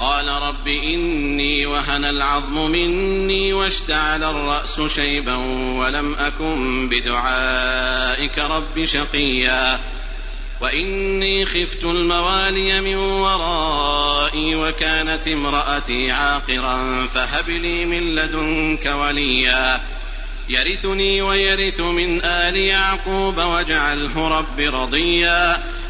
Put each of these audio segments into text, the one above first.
قال رب إني وهن العظم مني واشتعل الرأس شيبا ولم أكن بدعائك رب شقيا. وإني خفت الموالي من ورائي وكانت امرأتي عاقرا فهب لي من لدنك وليا. يرثني ويرث من آل يعقوب واجعله رب رضيا.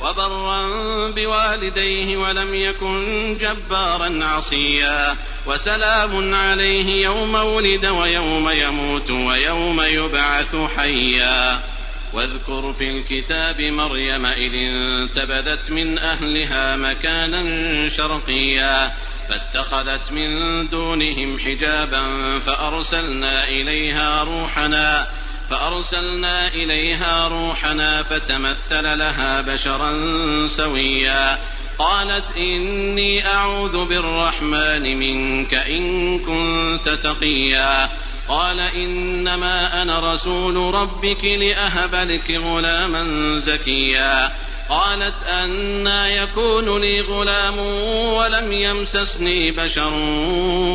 وبرا بوالديه ولم يكن جبارا عصيا. وسلام عليه يوم ولد ويوم يموت ويوم يبعث حيا. واذكر في الكتاب مريم إذ انتبذت من أهلها مكانا شرقيا. فاتخذت من دونهم حجابا فأرسلنا إليها روحنا. فأرسلنا إليها روحنا فتمثل لها بشرا سويا. قالت إني أعوذ بالرحمن منك إن كنت تقيا. قال إنما أنا رسول ربك لأهب لك غلاما زكيا. قالت أنا يكون لي غلام ولم يمسسني بشر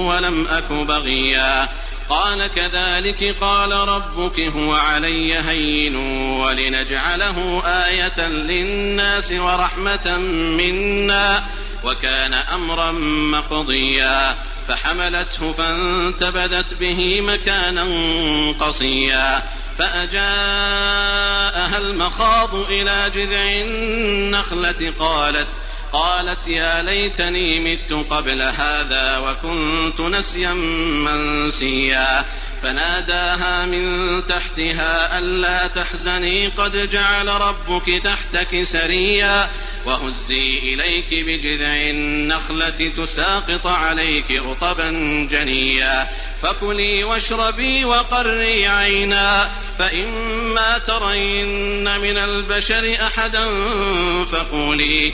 ولم أك بغيا. قال كذلك قال ربك هو علي هين ولنجعله آية للناس ورحمة منا وكان أمرا مقضيا فحملته فانتبذت به مكانا قصيا فأجاءها المخاض إلى جذع النخلة قالت قالت يا ليتني مت قبل هذا وكنت نسيا منسيا. فناداها من تحتها ألا تحزني قد جعل ربك تحتك سريا. وهزي إليك بجذع النخلة تساقط عليك رطبا جنيا. فكلي واشربي وقري عينا. فإما ترين من البشر أحدا فقولي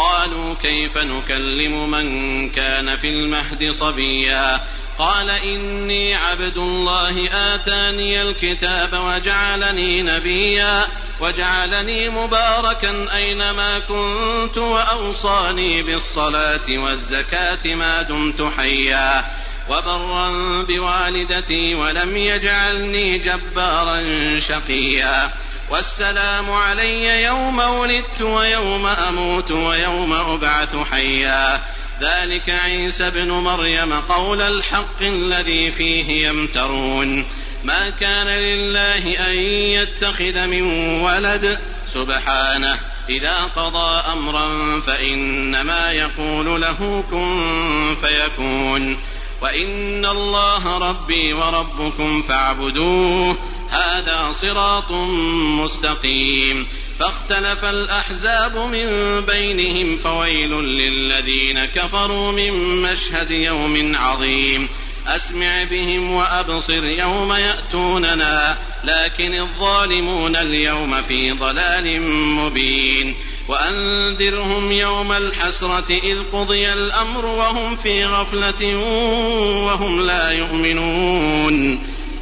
قالوا كيف نكلم من كان في المهد صبيا قال إني عبد الله آتاني الكتاب وجعلني نبيا وجعلني مباركا أينما كنت وأوصاني بالصلاة والزكاة ما دمت حيا وبرا بوالدتي ولم يجعلني جبارا شقيا والسلام علي يوم ولدت ويوم أموت ويوم أبعث حيا. ذلك عيسى ابن مريم قول الحق الذي فيه يمترون. ما كان لله أن يتخذ من ولد. سبحانه إذا قضى أمرا فإنما يقول له كن فيكون. وإن الله ربي وربكم فاعبدوه هذا صراط مستقيم. فاختلف الأحزاب من بينهم فويل للذين كفروا من مشهد يوم عظيم. أسمع بهم وأبصر يوم يأتوننا لكن الظالمون اليوم في ضلال مبين. وأنذرهم يوم الحسرة إذ قضي الأمر وهم في غفلة وهم لا يؤمنون.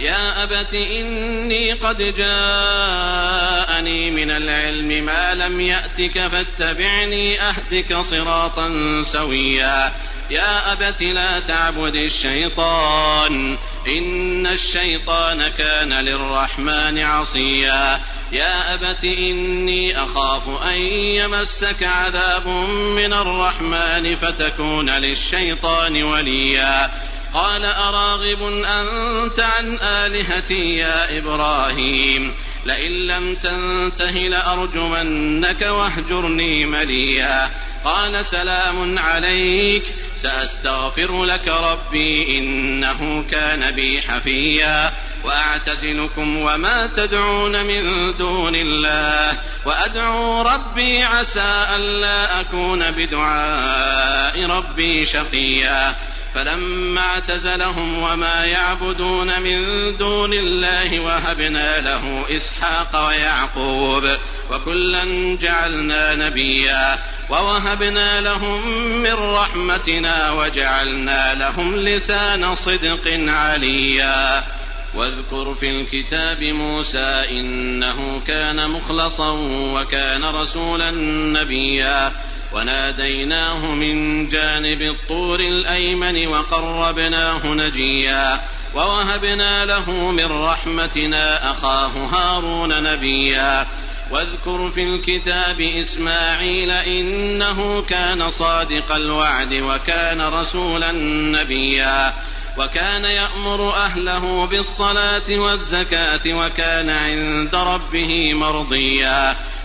يا أبت إني قد جاءني من العلم ما لم يأتك فاتبعني أهدك صراطا سويا. يا أبت لا تعبد الشيطان إن الشيطان كان للرحمن عصيا. يا أبت إني أخاف أن يمسك عذاب من الرحمن فتكون للشيطان وليا. قال أراغب أنت عن آلهتي يا إبراهيم. لئن لم تنته لأرجمنك واهجرني مليا. قال سلام عليك سأستغفر لك ربي إنه كان بي حفيا. وأعتزلكم وما تدعون من دون الله. وأدعو ربي عسى ألا أكون بدعاء ربي شقيا. فلما اعتزلهم وما يعبدون من دون الله وهبنا له إسحاق ويعقوب وكلا جعلنا نبيا ووهبنا لهم من رحمتنا وجعلنا لهم لسان صدق عليا. واذكر في الكتاب موسى إنه كان مخلصا وكان رسولا نبيا وناديناه من جانب الطور الأيمن وقربناه نجيا ووهبنا له من رحمتنا أخاه هارون نبيا. واذكر في الكتاب إسماعيل إنه كان صادق الوعد وكان رسولا نبيا. وكان يأمر أهله بالصلاة والزكاة وكان عند ربه مرضيا.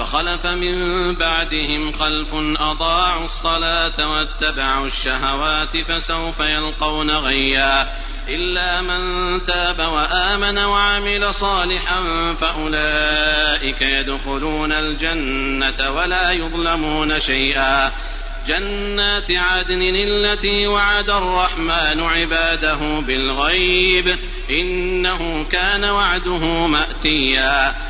فخلف من بعدهم خلف أضاعوا الصلاة واتبعوا الشهوات فسوف يلقون غيا. إلا من تاب وآمن وعمل صالحا فأولئك يدخلون الجنة ولا يظلمون شيئا. جنات عدن التي وعد الرحمن عباده بالغيب إنه كان وعده مأتيا.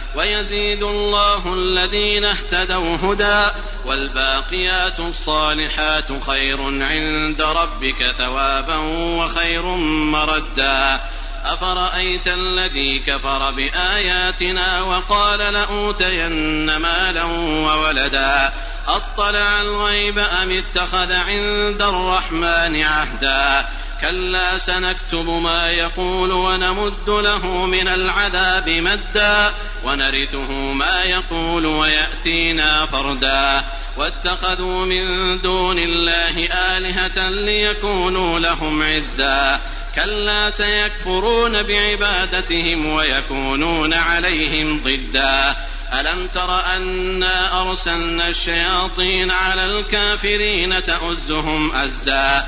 ويزيد الله الذين اهتدوا هدى والباقيات الصالحات خير عند ربك ثوابا وخير مردا. أفرأيت الذي كفر بآياتنا وقال لأوتين مالا وولدا؟ أطلع الغيب أم اتخذ عند الرحمن عهدا؟ كلا سنكتب ما يقول ونمد له من العذاب مدا ونرثه ما يقول ويأتينا فردا واتخذوا من دون الله آلهة ليكونوا لهم عزا كلا سيكفرون بعبادتهم ويكونون عليهم ضدا ألم تر أنا أرسلنا الشياطين على الكافرين تؤزهم أزا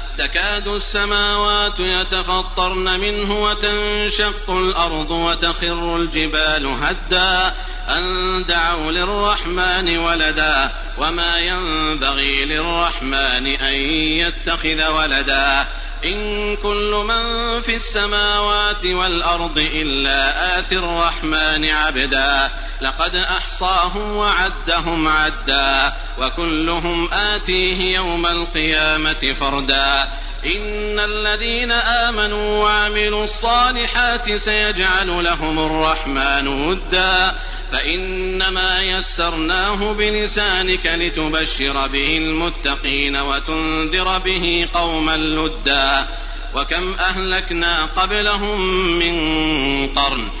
تكاد السماوات يتفطرن منه وتنشق الأرض وتخر الجبال هدا أن دعوا للرحمن ولدا وما ينبغي للرحمن أن يتخذ ولدا إن كل من في السماوات والأرض إلا آتي الرحمن عبدا لقد أحصاهم وعدهم عدا وكلهم آتيه يوم القيامة فردا. إن الذين آمنوا وعملوا الصالحات سيجعل لهم الرحمن ودا. فإنما يسرناه بلسانك لتبشر به المتقين وتنذر به قوما لدا. وكم أهلكنا قبلهم من قرن.